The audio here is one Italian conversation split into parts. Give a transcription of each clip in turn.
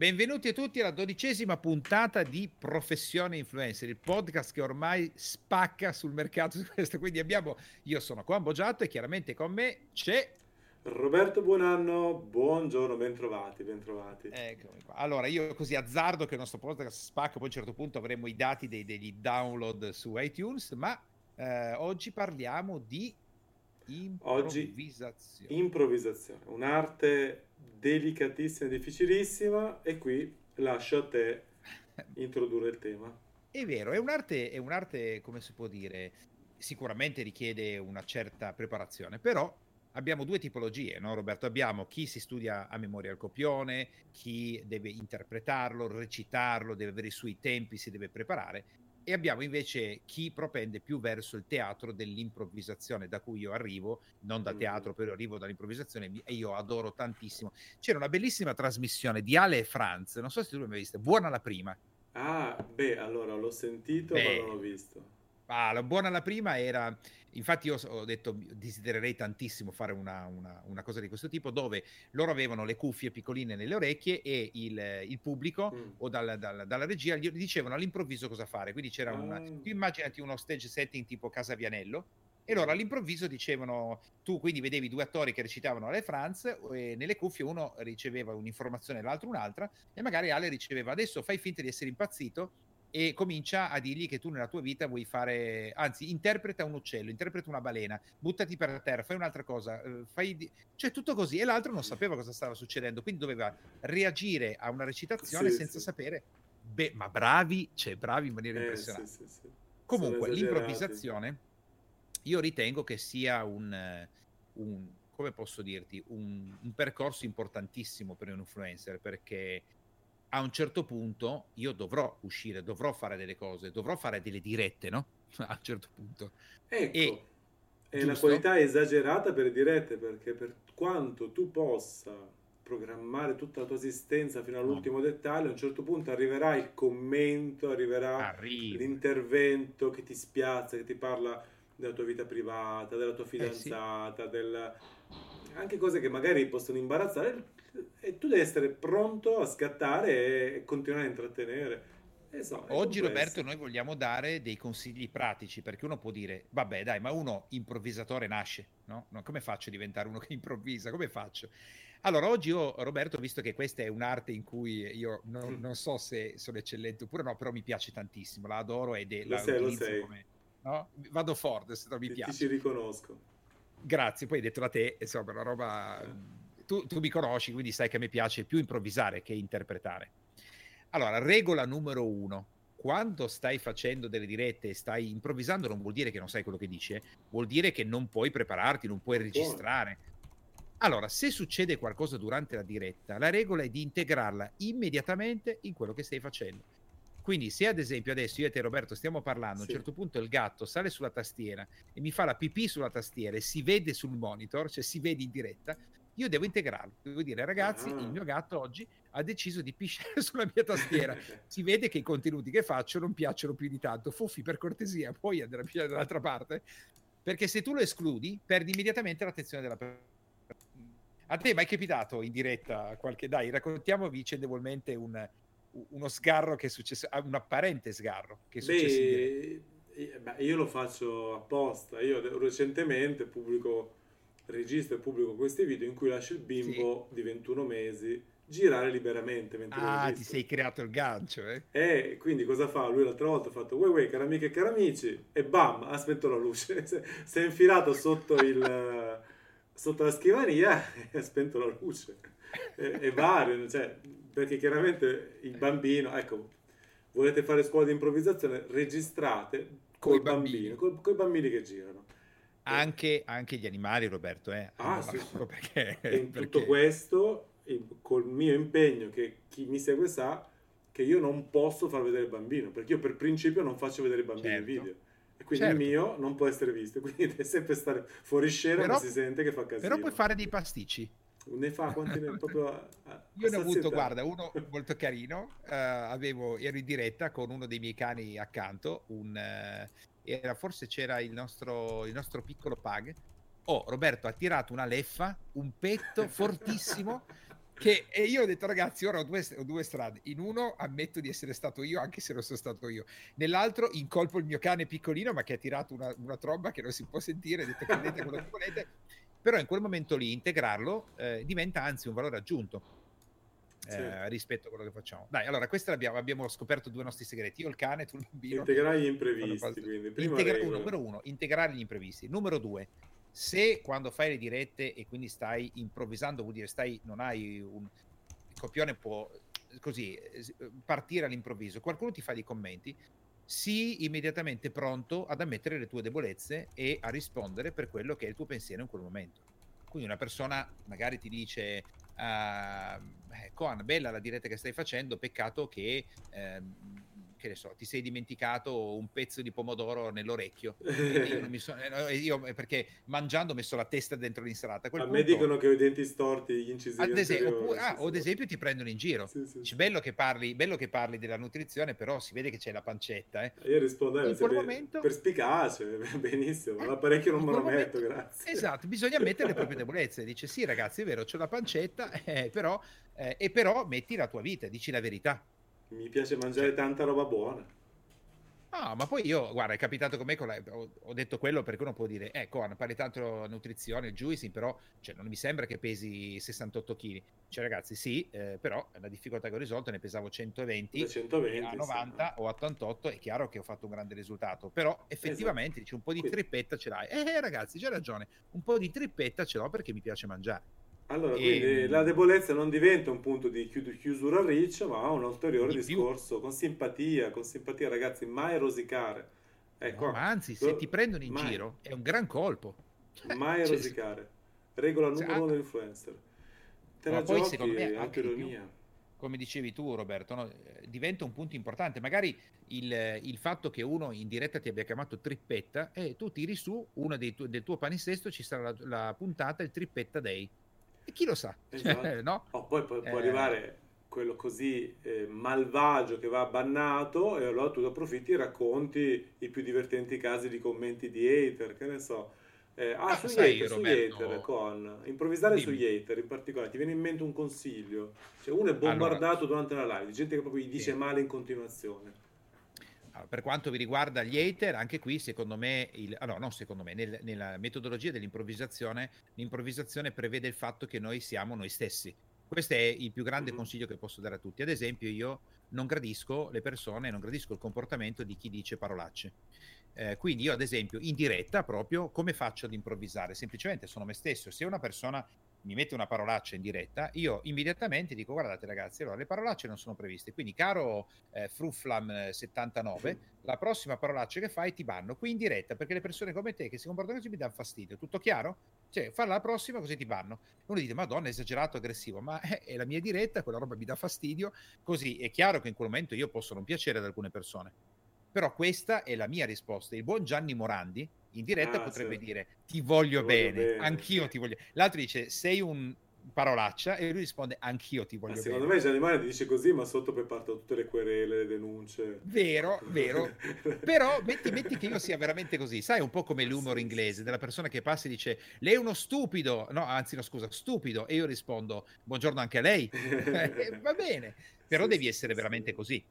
Benvenuti a tutti alla dodicesima puntata di Professione Influencer, il podcast che ormai spacca sul mercato su questo. Quindi abbiamo, io sono Juan Boggiato e chiaramente con me c'è Roberto Buonanno, buongiorno, bentrovati, bentrovati. Eccomi qua. Allora, io così azzardo che il nostro podcast spacca, poi a un certo punto avremo i dati dei, degli download su iTunes, ma eh, oggi parliamo di improvvisazione. Oggi improvvisazione, un'arte delicatissima e difficilissima e qui lascio a te introdurre il tema. È vero, è un'arte, è un'arte, come si può dire, sicuramente richiede una certa preparazione, però abbiamo due tipologie, no Roberto? Abbiamo chi si studia a memoria il copione, chi deve interpretarlo, recitarlo, deve avere i suoi tempi, si deve preparare, e abbiamo invece chi propende più verso il teatro dell'improvvisazione, da cui io arrivo, non da teatro, però arrivo dall'improvvisazione e io adoro tantissimo. C'era una bellissima trasmissione di Ale e Franz, non so se tu l'hai mai vista, buona la prima. Ah, beh, allora l'ho sentito, beh, ma non l'ho visto. Ah, la buona la prima era Infatti io ho detto desidererei tantissimo fare una, una, una, cosa di questo tipo dove loro avevano le cuffie piccoline nelle orecchie e il, il pubblico mm. o dal, dal, dalla regia gli dicevano all'improvviso cosa fare. Quindi c'era ah. una... Tu immaginati uno stage setting tipo Casa Vianello e loro all'improvviso dicevano, tu quindi vedevi due attori che recitavano alle Franz e nelle cuffie uno riceveva un'informazione e l'altro un'altra e magari Ale riceveva adesso fai finta di essere impazzito e comincia a dirgli che tu nella tua vita vuoi fare, anzi, interpreta un uccello, interpreta una balena, buttati per terra, fai un'altra cosa, eh, fai di... cioè tutto così. E l'altro non sapeva cosa stava succedendo, quindi doveva reagire a una recitazione sì, senza sì. sapere. Beh, ma bravi, cioè bravi in maniera eh, impressionante. Sì, Comunque, l'improvvisazione, io ritengo che sia un, un come posso dirti, un, un percorso importantissimo per un influencer perché a un certo punto io dovrò uscire, dovrò fare delle cose, dovrò fare delle dirette, no? a un certo punto. Ecco, e, è una qualità esagerata per dirette, perché per quanto tu possa programmare tutta la tua esistenza fino all'ultimo no. dettaglio, a un certo punto arriverà il commento, arriverà Arriva. l'intervento che ti spiazza, che ti parla della tua vita privata, della tua fidanzata, eh sì. del... anche cose che magari possono imbarazzare e tu devi essere pronto a scattare e continuare a intrattenere. So, Oggi Roberto noi vogliamo dare dei consigli pratici perché uno può dire vabbè dai ma uno improvvisatore nasce no? no come faccio a diventare uno che improvvisa come faccio allora oggi io Roberto visto che questa è un'arte in cui io non, mm. non so se sono eccellente oppure no però mi piace tantissimo la adoro ed è lo la sei, lo sei. Come, no? vado forte se non mi piace ti ci riconosco grazie poi detto da te insomma una roba eh tu, tu, mi conosci, quindi sai che a me piace più improvvisare che interpretare. Allora, regola numero uno. Quando stai facendo delle dirette e stai improvvisando, non vuol dire che non sai quello che dici, eh? vuol dire che non puoi prepararti, non puoi registrare. Allora, se succede qualcosa durante la diretta, la regola è di integrarla immediatamente in quello che stai facendo. Quindi, se ad esempio adesso io e te, Roberto, stiamo parlando, sì. a un certo punto il gatto sale sulla tastiera e mi fa la pipì sulla tastiera e si vede sul monitor, cioè si vede in diretta, io devo integrarlo. Devo dire, ragazzi, ah. il mio gatto oggi ha deciso di pisciare sulla mia tastiera. si vede che i contenuti che faccio non piacciono più di tanto. Fuffi, per cortesia, puoi andare a pisciare dall'altra parte? Perché se tu lo escludi, perdi immediatamente l'attenzione della persona. A te mai capitato in diretta qualche... Dai, raccontiamo vicendevolmente un, uno sgarro che è successo, ah, un apparente sgarro che è successo beh, beh, io lo faccio apposta. Io recentemente pubblico registro e pubblico questi video in cui lascio il bimbo sì. di 21 mesi girare liberamente mentre ah ti sei creato il gancio eh? e quindi cosa fa? Lui l'altra volta ha fatto uè uè cari amiche e cari amici e bam ha spento la luce. Si è infilato sotto il sotto la scrivania e ha spento la luce. E, e vario cioè, perché chiaramente il bambino ecco volete fare scuola di improvvisazione registrate col bambino con i bambini che girano anche, anche, gli animali, Roberto. Eh? Ah, sì. perché, in perché... tutto questo, col mio impegno, che chi mi segue sa, che io non posso far vedere il bambino, perché io per principio non faccio vedere il bambino certo. in video. E quindi certo. il mio non può essere visto, quindi deve sempre stare fuori scena, però, si sente che fa casino. Però puoi fare dei pasticci. Ne fa quanti ne proprio a, a Io ne ho avuto, guarda, uno molto carino. Uh, avevo, ero in diretta con uno dei miei cani accanto, un, uh, era, forse c'era il nostro, il nostro piccolo pug. Oh, Roberto ha tirato una leffa, un petto fortissimo. che, e io ho detto ragazzi ora ho due, ho due, strade in uno ammetto di essere stato io anche se non sono stato io nell'altro incolpo il mio cane piccolino ma che ha tirato una, una tromba che non si può sentire detto credete quello che volete però in quel momento lì integrarlo eh, diventa anzi un valore aggiunto eh, sì. rispetto a quello che facciamo. Dai, allora, questo abbiamo, abbiamo scoperto due nostri segreti, io il cane, tu il bambino. Integrare gli imprevisti, quindi. Integra- uno, numero uno, integrare gli imprevisti. Numero due, se quando fai le dirette e quindi stai improvvisando, vuol dire stai, non hai un... Il copione può così partire all'improvviso, qualcuno ti fa dei commenti, sii immediatamente pronto ad ammettere le tue debolezze e a rispondere per quello che è il tuo pensiero in quel momento. Quindi una persona magari ti dice Uh, Coan, bella la diretta che stai facendo, peccato che ehm, che ne so, ti sei dimenticato un pezzo di pomodoro nell'orecchio. io, so, eh, io, perché mangiando ho messo la testa dentro l'insalata. A, a punto, me dicono che ho i denti storti, gli incisivi. Ad esempio, oppure, ah, o ad esempio ti prendono in giro. Sì, sì, sì. Bello, che parli, bello, che parli, della nutrizione, però si vede che c'è la pancetta. Eh. Io rispondo eh, per, momento... perspicace, benissimo, eh, l'apparecchio non me lo metto, grazie. Esatto, bisogna mettere le proprie debolezze. Dice sì ragazzi, è vero, c'ho la pancetta, eh, però, eh, e però metti la tua vita, dici la verità. Mi piace mangiare tanta roba buona. No, ma poi io, guarda, è capitato con me, con la, ho, ho, detto quello perché uno può dire, ecco, eh, parli tanto nutrizione, juicing, però cioè, non mi sembra che pesi 68 kg. Cioè, ragazzi, sì, eh, però la difficoltà che ho risolto ne pesavo 120, 120 a 90 sì. o 88, è chiaro che ho fatto un grande risultato, però effettivamente esatto. dice un po' di trippetta ce l'hai. Eh, ragazzi, c'è ragione, un po' di trippetta ce l'ho perché mi piace mangiare. Allora, e... quindi la debolezza non diventa un punto di chiusura a riccio, ma un ulteriore di discorso più. con simpatia, con simpatia, ragazzi, mai rosicare. Ecco, no, ma anzi, se ti prendono in mai. giro è un gran colpo. Cioè, mai cioè, rosicare. Regola numero cioè, uno dell'influencer. Te la poi, secondo me, anche ironia. Più, come dicevi tu, Roberto, no? diventa un punto importante. Magari il, il, fatto che uno in diretta ti abbia chiamato trippetta e tu tiri su uno dei tu, del tuo paninsesto, ci sarà la, la puntata, il trippetta day e chi lo sa? Esatto. Cioè, no? oh, poi può, può eh... arrivare quello così eh, malvagio che va bannato e allora tu approfitti e racconti i più divertenti casi di commenti di hater, che ne so. Eh, ah, ah sugli hater, sugli hater con improvvisare Dimmi. sugli hater in particolare, ti viene in mente un consiglio? Cioè, uno è bombardato allora, durante la live, gente che proprio gli dice sì. male in continuazione per quanto vi riguarda gli hater, anche qui secondo me, il, ah no, non secondo me, nel, nella metodologia dell'improvvisazione, l'improvvisazione prevede il fatto che noi siamo noi stessi. Questo è il più grande mm-hmm. consiglio che posso dare a tutti. Ad esempio, io non gradisco le persone, non gradisco il comportamento di chi dice parolacce. Eh, quindi io, ad esempio, in diretta proprio, come faccio ad improvvisare? Semplicemente sono me stesso. Se una persona mi mette una parolaccia in diretta, io immediatamente dico guardate ragazzi, allora le parolacce non sono previste, quindi caro eh, Fruflam79, la prossima parolaccia che fai ti banno qui in diretta perché le persone come te che si comportano così mi danno fastidio, tutto chiaro? Cioè, farla la prossima così ti banno. Uno dice, madonna, esagerato, aggressivo, ma è, è la mia diretta, quella roba mi dà fastidio, così è chiaro che in quel momento io posso non piacere ad alcune persone. Però questa è la mia risposta. Il buon Gianni Morandi, in diretta ah, potrebbe sì. dire ti voglio, ti bene, voglio bene, anch'io ti voglio. L'altro dice sei un parolaccia e lui risponde anch'io ti voglio ma bene. Secondo me Gianni Morandi dice così, ma sotto poi partono tutte le querele, le denunce. Vero, vero. Però metti, metti, che io sia veramente così, sai, un po' come l'humor inglese della persona che passa e dice lei è uno stupido, no, anzi no, scusa, stupido e io rispondo buongiorno anche a lei. Eh, va bene, però sì, devi essere sì, veramente così.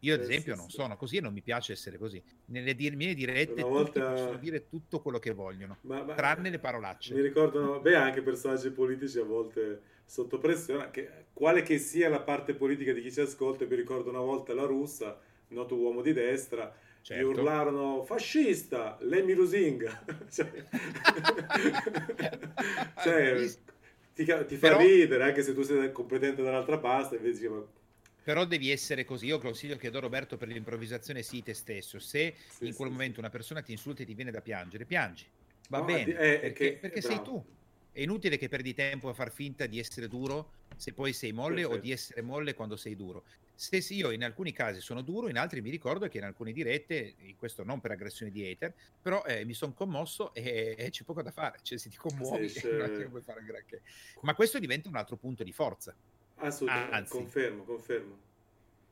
Io, ad esempio, non sono così e non mi piace essere così. Nelle mie dirette volta... possono dire tutto quello che vogliono, ma, ma, tranne le parolacce. Mi ricordano, beh, anche personaggi politici a volte sotto pressione, che, quale che sia la parte politica di chi ci ascolta, mi ricordo una volta la russa, noto uomo di destra, certo. gli urlarono fascista, Lemmy Lusinga. cioè, cioè ti, ti, fa Però... ridere, anche se tu sei competente dall'altra parte, invece diceva però devi essere così. Io consiglio che do Roberto per l'improvvisazione sii te stesso. Se sì, in quel sì, momento sì. una persona ti insulta e ti viene da piangere, piangi. Va no, bene, è, perché, che, perché sei tu. È inutile che perdi tempo a far finta di essere duro se poi sei molle Perfetto. o di essere molle quando sei duro. Se io in alcuni casi sono duro, in altri mi ricordo che in alcune dirette, questo non per aggressione di hater, però eh, mi sono commosso e, e, c'è poco da fare, cioè se ti commuovi sì, non puoi fare granché. Ma questo diventa un altro punto di forza. Assolutamente, Anzi, confermo, confermo.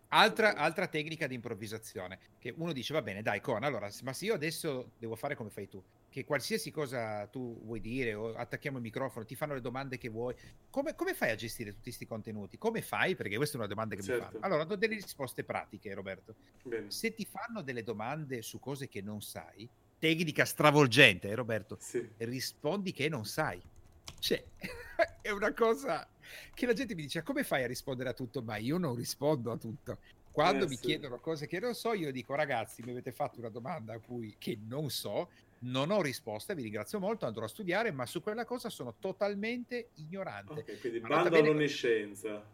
Altra, altra, tecnica di improvvisazione, che uno dice, va bene, dai, Con, allora, ma se io adesso devo fare come fai tu, che qualsiasi cosa tu vuoi dire o attacchiamo il microfono, ti fanno le domande che vuoi, come, come fai a gestire tutti questi contenuti? Come fai? Perché questa è una domanda che certo. mi fanno. Allora, do delle risposte pratiche, Roberto. Bene. Se ti fanno delle domande su cose che non sai, tecnica stravolgente, eh, Roberto, sì. rispondi che non sai. Cioè, è una cosa che la gente mi dice: come fai a rispondere a tutto? Ma io non rispondo a tutto. Quando eh, mi sì. chiedono cose che non so, io dico: ragazzi, mi avete fatto una domanda a cui che non so, non ho risposta, vi ringrazio molto, andrò a studiare, ma su quella cosa sono totalmente ignorante. Okay, quindi bando all'onniscienza.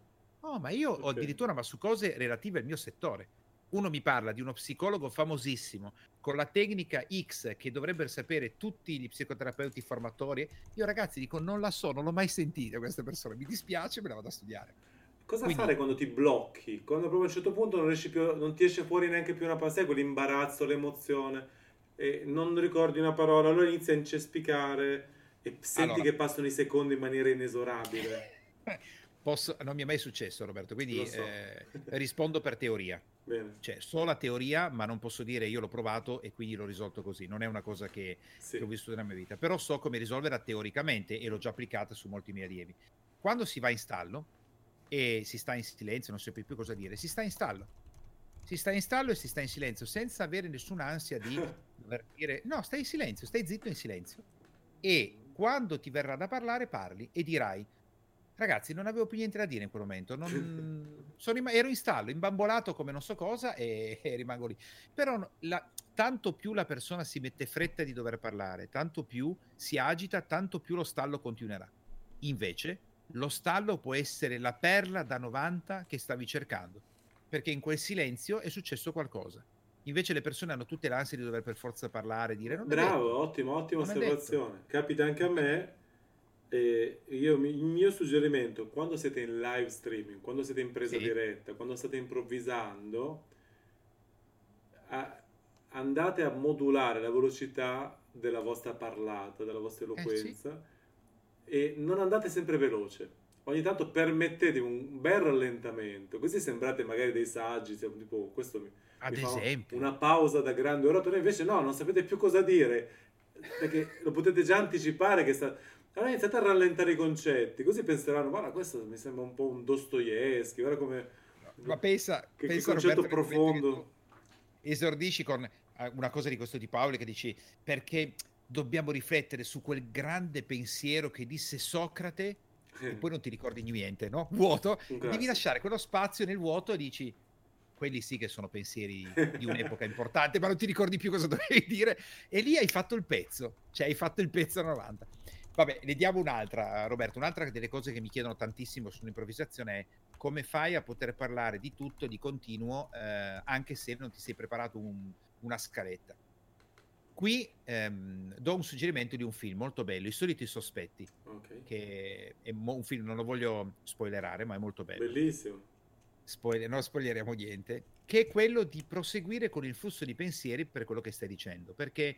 No, ma io okay. ho addirittura, ma su cose relative al mio settore uno mi parla di uno psicologo famosissimo con la tecnica X che dovrebbero sapere tutti gli psicoterapeuti formatori. Io ragazzi dico non la so, non l'ho mai sentita questa persona, mi dispiace, me la vado a studiare. Cosa Quindi... fare quando ti blocchi? Quando proprio a un certo punto non, riesci più, non ti esce fuori neanche più una parola, quell'imbarazzo, l'emozione, e non ricordi una parola, allora inizi a incespicare e senti allora... che passano i secondi in maniera inesorabile. Posso... non mi è mai successo Roberto, quindi so. eh, rispondo per teoria. Bene. Cioè, so la teoria, ma non posso dire io l'ho provato e quindi l'ho risolto così. Non è una cosa che, sì. che ho vissuto nella mia vita, però so come risolverla teoricamente e l'ho già applicata su molti miei allievi. Quando si va in stallo e si sta in silenzio, non si più cosa dire, si sta in stallo. Si sta in stallo e si sta in silenzio senza avere nessuna ansia di dover dire no, stai in silenzio, stai zitto in silenzio. E quando ti verrà da parlare, parli e dirai Ragazzi, non avevo più niente da dire in quel momento. Non... Rim- ero in stallo, imbambolato come non so cosa e, e rimango lì. Però la... tanto più la persona si mette fretta di dover parlare, tanto più si agita, tanto più lo stallo continuerà. Invece, lo stallo può essere la perla da 90 che stavi cercando, perché in quel silenzio è successo qualcosa. Invece le persone hanno tutte l'ansia di dover per forza parlare, dire... Non Bravo, ottimo, ottima osservazione. Capita anche a me e io, il mio suggerimento, quando siete in live streaming, quando siete in presa sì. diretta, quando state improvvisando, a, andate a modulare la velocità della vostra parlata, della vostra eloquenza eh sì. e non andate sempre veloce. Ogni tanto permettete un bel rallentamento, così sembrate magari dei saggi, tipo questo mi, Ad mi esempio. una pausa da grande oratore, invece no, non sapete più cosa dire, perché lo potete già anticipare che sta allora iniziate a rallentare i concetti, così penseranno, guarda questo mi sembra un po' un Dostoevsky, guarda come... Ma pensa, che, pensa che concetto Roberto, profondo. Esordisci con eh, una cosa di questo di Paolo che dici, perché dobbiamo riflettere su quel grande pensiero che disse Socrate e poi non ti ricordi niente, no? Vuoto. Devi lasciare quello spazio nel vuoto e dici, quelli sì che sono pensieri di un'epoca importante, ma non ti ricordi più cosa dovevi dire. E lì hai fatto il pezzo, cioè hai fatto il pezzo a 90. Vabbè, ne diamo un'altra, Roberto. Un'altra delle cose che mi chiedono tantissimo sull'improvvisazione è come fai a poter parlare di tutto di continuo, eh, anche se non ti sei preparato un, una scaletta. Qui ehm, do un suggerimento di un film molto bello, I soliti sospetti, okay. che è mo- un film, non lo voglio spoilerare, ma è molto bello. Bellissimo. Spoiler, non spoileriamo niente, che è quello di proseguire con il flusso di pensieri per quello che stai dicendo, perché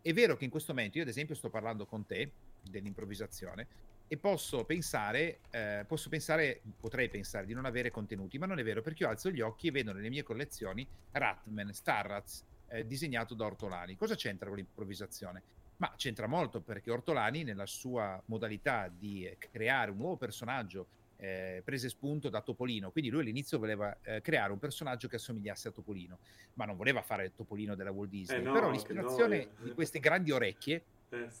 è vero che in questo momento io ad esempio sto parlando con te, dell'improvvisazione e posso pensare, eh, posso pensare, potrei pensare di non avere contenuti, ma non è vero perché io alzo gli occhi e vedo nelle mie collezioni Ratman, Starraz, eh, disegnato da Ortolani. Cosa c'entra con l'improvvisazione? Ma c'entra molto perché Ortolani, nella sua modalità di creare un nuovo personaggio, eh, prese spunto da Topolino. Quindi lui all'inizio voleva eh, creare un personaggio che assomigliasse a Topolino, ma non voleva fare il Topolino della Walt Disney. Eh no, Però l'ispirazione di queste grandi orecchie eh,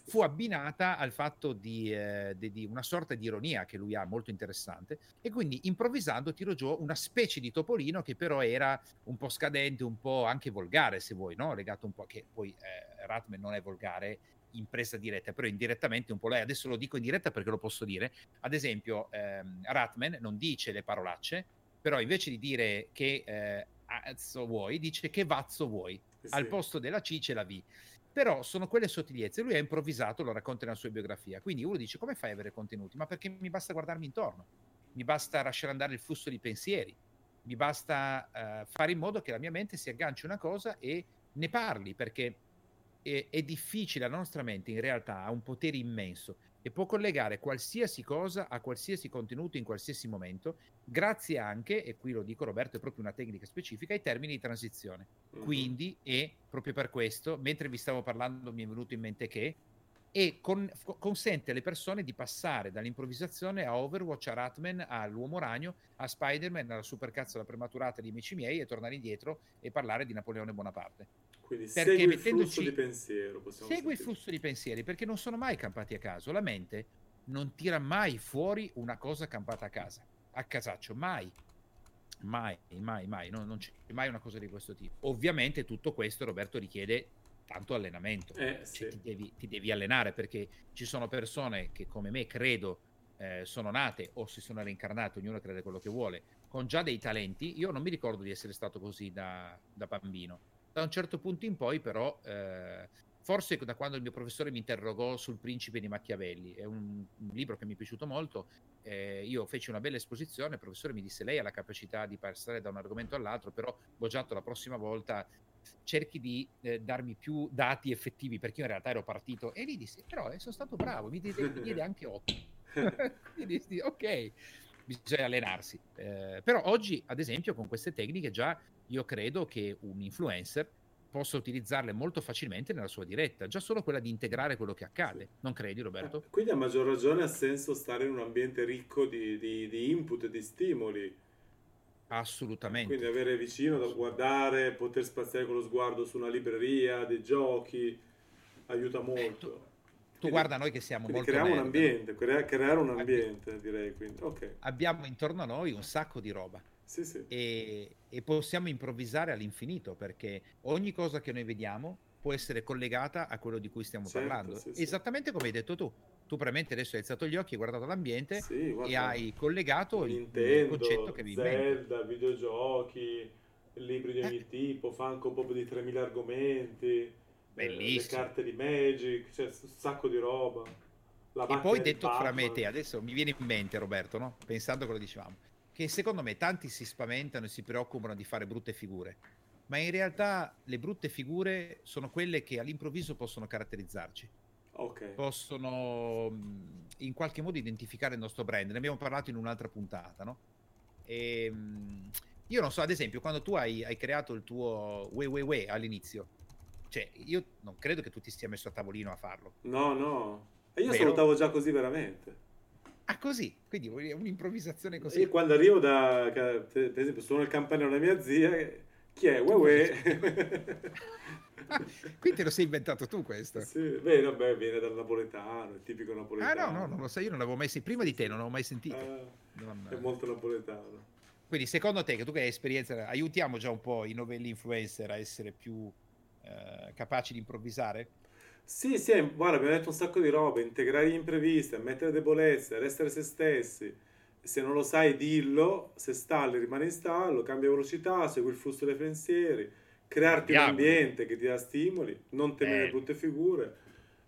fu abbinata al fatto di, eh, di, di, una sorta di ironia che lui ha molto interessante. E quindi improvvisando tirò giù una specie di topolino che però era un po' scadente, un po' anche volgare se vuoi, no? legato un po' che poi eh, Ratman non è volgare in presa diretta, però indirettamente un po' lei, adesso lo dico in diretta perché lo posso dire, ad esempio ehm, Ratman non dice le parolacce, però invece di dire che eh, azzo vuoi, dice che vazzo vuoi, sì. al posto della C c'è la V però sono quelle sottigliezze. Lui ha improvvisato, lo racconta nella sua biografia. Quindi uno dice: Come fai ad avere contenuti? Ma perché mi basta guardarmi intorno, mi basta lasciare andare il flusso di pensieri, mi basta uh, fare in modo che la mia mente si agganci a una cosa e ne parli, perché è, è difficile, la nostra mente in realtà ha un potere immenso e può collegare qualsiasi cosa a qualsiasi contenuto in qualsiasi momento, grazie anche, e qui lo dico Roberto, è proprio una tecnica specifica, ai termini di transizione. Mm-hmm. Quindi, e proprio per questo, mentre vi stavo parlando mi è venuto in mente che, e con, consente alle persone di passare dall'improvvisazione a Overwatch, a Ratman, all'Uomo Ragno, a Spider-Man, alla supercazzola prematurata di amici miei e tornare indietro e parlare di Napoleone Bonaparte. Quindi perché segui il flusso di pensiero. Segui sentire. il flusso di pensieri perché non sono mai campati a caso. La mente non tira mai fuori una cosa campata a casa, a casaccio, mai. Mai, mai, mai, no, non c'è mai una cosa di questo tipo. Ovviamente tutto questo, Roberto, richiede tanto allenamento. Eh, cioè, sì. ti, devi, ti, devi, allenare perché ci sono persone che come me credo eh, sono nate o si sono reincarnate, ognuno crede quello che vuole, con già dei talenti. Io non mi ricordo di essere stato così da, da bambino da un certo punto in poi, però, eh, forse da quando il mio professore mi interrogò sul Principe di Machiavelli, è un, un libro che mi è piaciuto molto. Eh, io feci una bella esposizione, il professore mi disse: Lei ha la capacità di passare da un argomento all'altro, però, Boggiato, la prossima volta cerchi di eh, darmi più dati effettivi, perché io in realtà ero partito. E lì dissi: Però eh, sono stato bravo, mi diede, mi diede anche 8. Quindi dissi: Ok bisogna allenarsi. Eh, però oggi, ad esempio, con queste tecniche già io credo che un influencer possa utilizzarle molto facilmente nella sua diretta, già solo quella di integrare quello che accade. Non credi, Roberto? Eh, quindi a maggior ragione ha senso stare in un ambiente ricco di, di, di input di stimoli. Assolutamente. Quindi avere vicino da guardare, poter spaziare con lo sguardo su una libreria, dei giochi, aiuta molto. Eh, tu, tu guarda noi che siamo molto creiamo un ambiente, crea, creare un ambiente, direi. Quindi. Okay. Abbiamo intorno a noi un sacco di roba sì, sì. E, e, possiamo improvvisare all'infinito perché ogni cosa che noi vediamo può essere collegata a quello di cui stiamo certo, parlando. Sì, Esattamente come hai detto tu. Tu probabilmente adesso hai alzato gli occhi, hai guardato l'ambiente e hai collegato Nintendo, il concetto che vi Zelda, videogiochi, libri di ogni eh. tipo, Funko Pop di 3000 argomenti, Bellissimo. le carte di Magic, cioè un sacco di roba. La e poi detto fra me e te, adesso mi viene in mente Roberto, no? pensando a quello che dicevamo che secondo me tanti si spaventano e si preoccupano di fare brutte figure, ma in realtà le brutte figure sono quelle che all'improvviso possono caratterizzarci. Okay. Possono in qualche modo identificare il nostro brand. Ne abbiamo parlato in un'altra puntata, no? E, io non so, ad esempio, quando tu hai, hai creato il tuo Weiwei all'inizio, cioè io non credo che tu ti stia messo a tavolino a farlo. No, no. E io Vero? salutavo già così veramente. Ah, così? Quindi un'improvvisazione così. E quando arrivo da, per esempio, sono il campanello della mia zia, chi è? Uè Quindi te lo sei inventato tu questo? Sì, beh, vabbè, viene dal napoletano, il tipico napoletano. Ah no, no, non lo sai, io non l'avevo mai sentito, prima di te non l'avevo mai sentito. Ah, non... È molto napoletano. Quindi secondo te, che tu che hai esperienza, aiutiamo già un po' i novelli influencer a essere più eh, capaci di improvvisare? Sì, sì, guarda, abbiamo detto un sacco di robe, integrare gli imprevisti, ammettere debolezze, essere se stessi. Se non lo sai, dillo, se stalli rimani in stallo, cambia velocità, segui il flusso dei pensieri, crearti Andiamo. un ambiente che ti dà stimoli, non temere eh. brutte figure.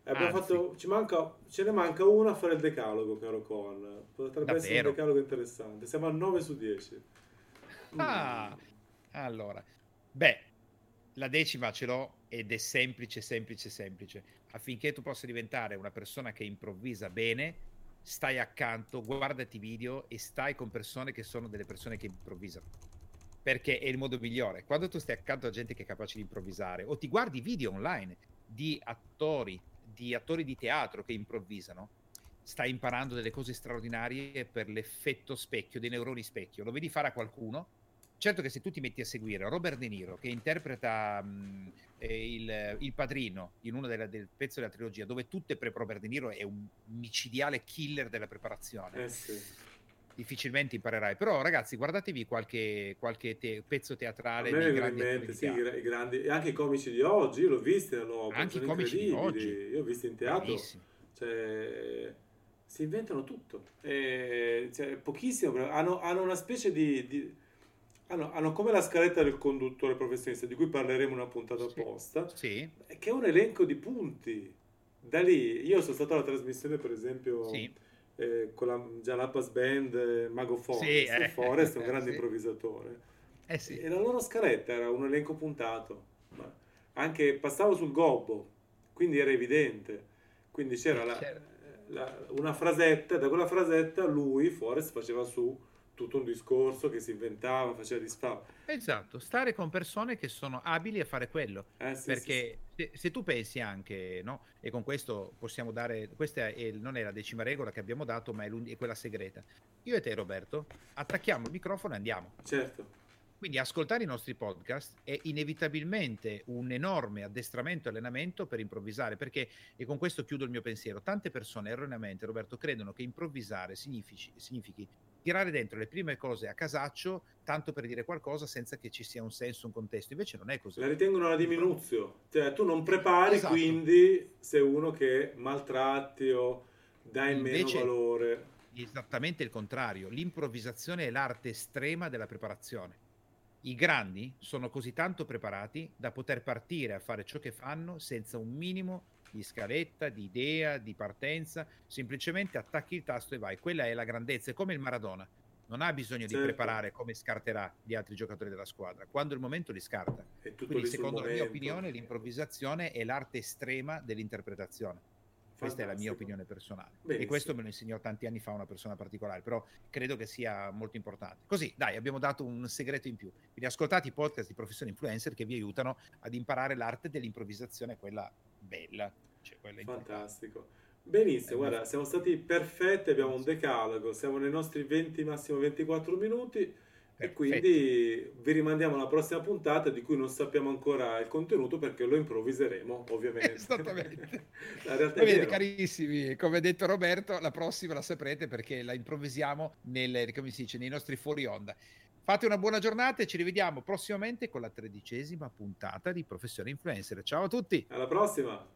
Abbiamo fatto, ci manca, ce ne manca una a fare il decalogo, caro Con. Potrebbe Davvero? essere un decalogo interessante. Siamo a 9 su 10. Ah, mm. allora. Beh, la decima ce l'ho ed è semplice, semplice, semplice. Affinché tu possa diventare una persona che improvvisa bene, stai accanto, guardati video e stai con persone che sono delle persone che improvvisano. Perché è il modo migliore. Quando tu stai accanto a gente che è capace di improvvisare o ti guardi video online di attori, di attori di teatro che improvvisano, stai imparando delle cose straordinarie per l'effetto specchio, dei neuroni specchio. Lo vedi fare a qualcuno Certo che se tu ti metti a seguire Robert De Niro che interpreta mh, eh, il, il, padrino in uno delle, del pezzo della trilogia dove tutto è pre Robert De Niro è un micidiale killer della preparazione. Eh sì. Difficilmente imparerai, però ragazzi, guardatevi qualche, qualche te, pezzo teatrale. A me sì, i grandi, e anche i comici di oggi, io l'ho visto, no, anche i comici di oggi. Io ho visto in teatro. Cioè, si inventano tutto. E, cioè, pochissimo, hanno, hanno una specie di, di hanno, hanno, come la scaletta del conduttore professionista, di cui parleremo una puntata apposta, sì. che è un elenco di punti. Da lì, io sono stato alla trasmissione, per esempio, sì. eh, con la Jalapas Band, eh, Mago Forest. Eh, Forest è un grande improvvisatore. Eh, e la loro scaletta era un elenco puntato. Anche passavo sul gobbo, quindi era evidente. Quindi c'era la, la, una frasetta, da quella frasetta lui, Forrest, faceva su tutto un discorso che si inventava, faceva disfava. Esatto, stare con persone che sono abili a fare quello. Eh, sì, perché sì, sì. Se, se, tu pensi anche, no? E con questo possiamo dare, questa è, non è la decima regola che abbiamo dato, ma è, è quella segreta. Io e te Roberto attacchiamo il microfono e andiamo. Certo. Quindi ascoltare i nostri podcast è inevitabilmente un enorme addestramento e allenamento per improvvisare, perché, e con questo chiudo il mio pensiero, tante persone erroneamente, Roberto, credono che improvvisare significi, significhi tirare dentro le prime cose a casaccio, tanto per dire qualcosa senza che ci sia un senso, un contesto. Invece non è così. La ritengono una diminuzio, cioè tu non prepari, esatto. quindi sei uno che maltratti o dai Invece, meno valore. Esattamente il contrario, l'improvvisazione è l'arte estrema della preparazione i grandi sono così tanto preparati da poter partire a fare ciò che fanno senza un minimo di scaletta, di idea, di partenza, semplicemente attacchi il tasto e vai. Quella è la grandezza, è come il Maradona. Non ha bisogno certo. di preparare come scarterà gli altri giocatori della squadra. Quando il momento li scarta. Quindi, secondo la mia opinione, l'improvvisazione è l'arte estrema dell'interpretazione. Questa è la mia opinione personale. Benissimo. E questo me lo insegnò tanti anni fa una persona particolare, però credo che sia molto importante. Così, dai, abbiamo dato un segreto in più. Quindi ascoltate i podcast di professioni influencer che vi aiutano ad imparare l'arte dell'improvvisazione, quella bella. Cioè quella Fantastico. Benissimo, guarda, siamo stati perfetti, abbiamo un decalogo, siamo nei nostri 20, massimo 24 minuti e quindi vi rimandiamo alla prossima puntata di cui non sappiamo ancora il contenuto perché lo improvviseremo, ovviamente. Esattamente. Va bene, carissimi, come ha detto Roberto, la prossima la saprete perché la improvvisiamo nel, dice, nei nostri fuori onda. Fate una buona giornata e ci rivediamo prossimamente con la tredicesima puntata di Professione Influencer. Ciao a tutti. Alla prossima.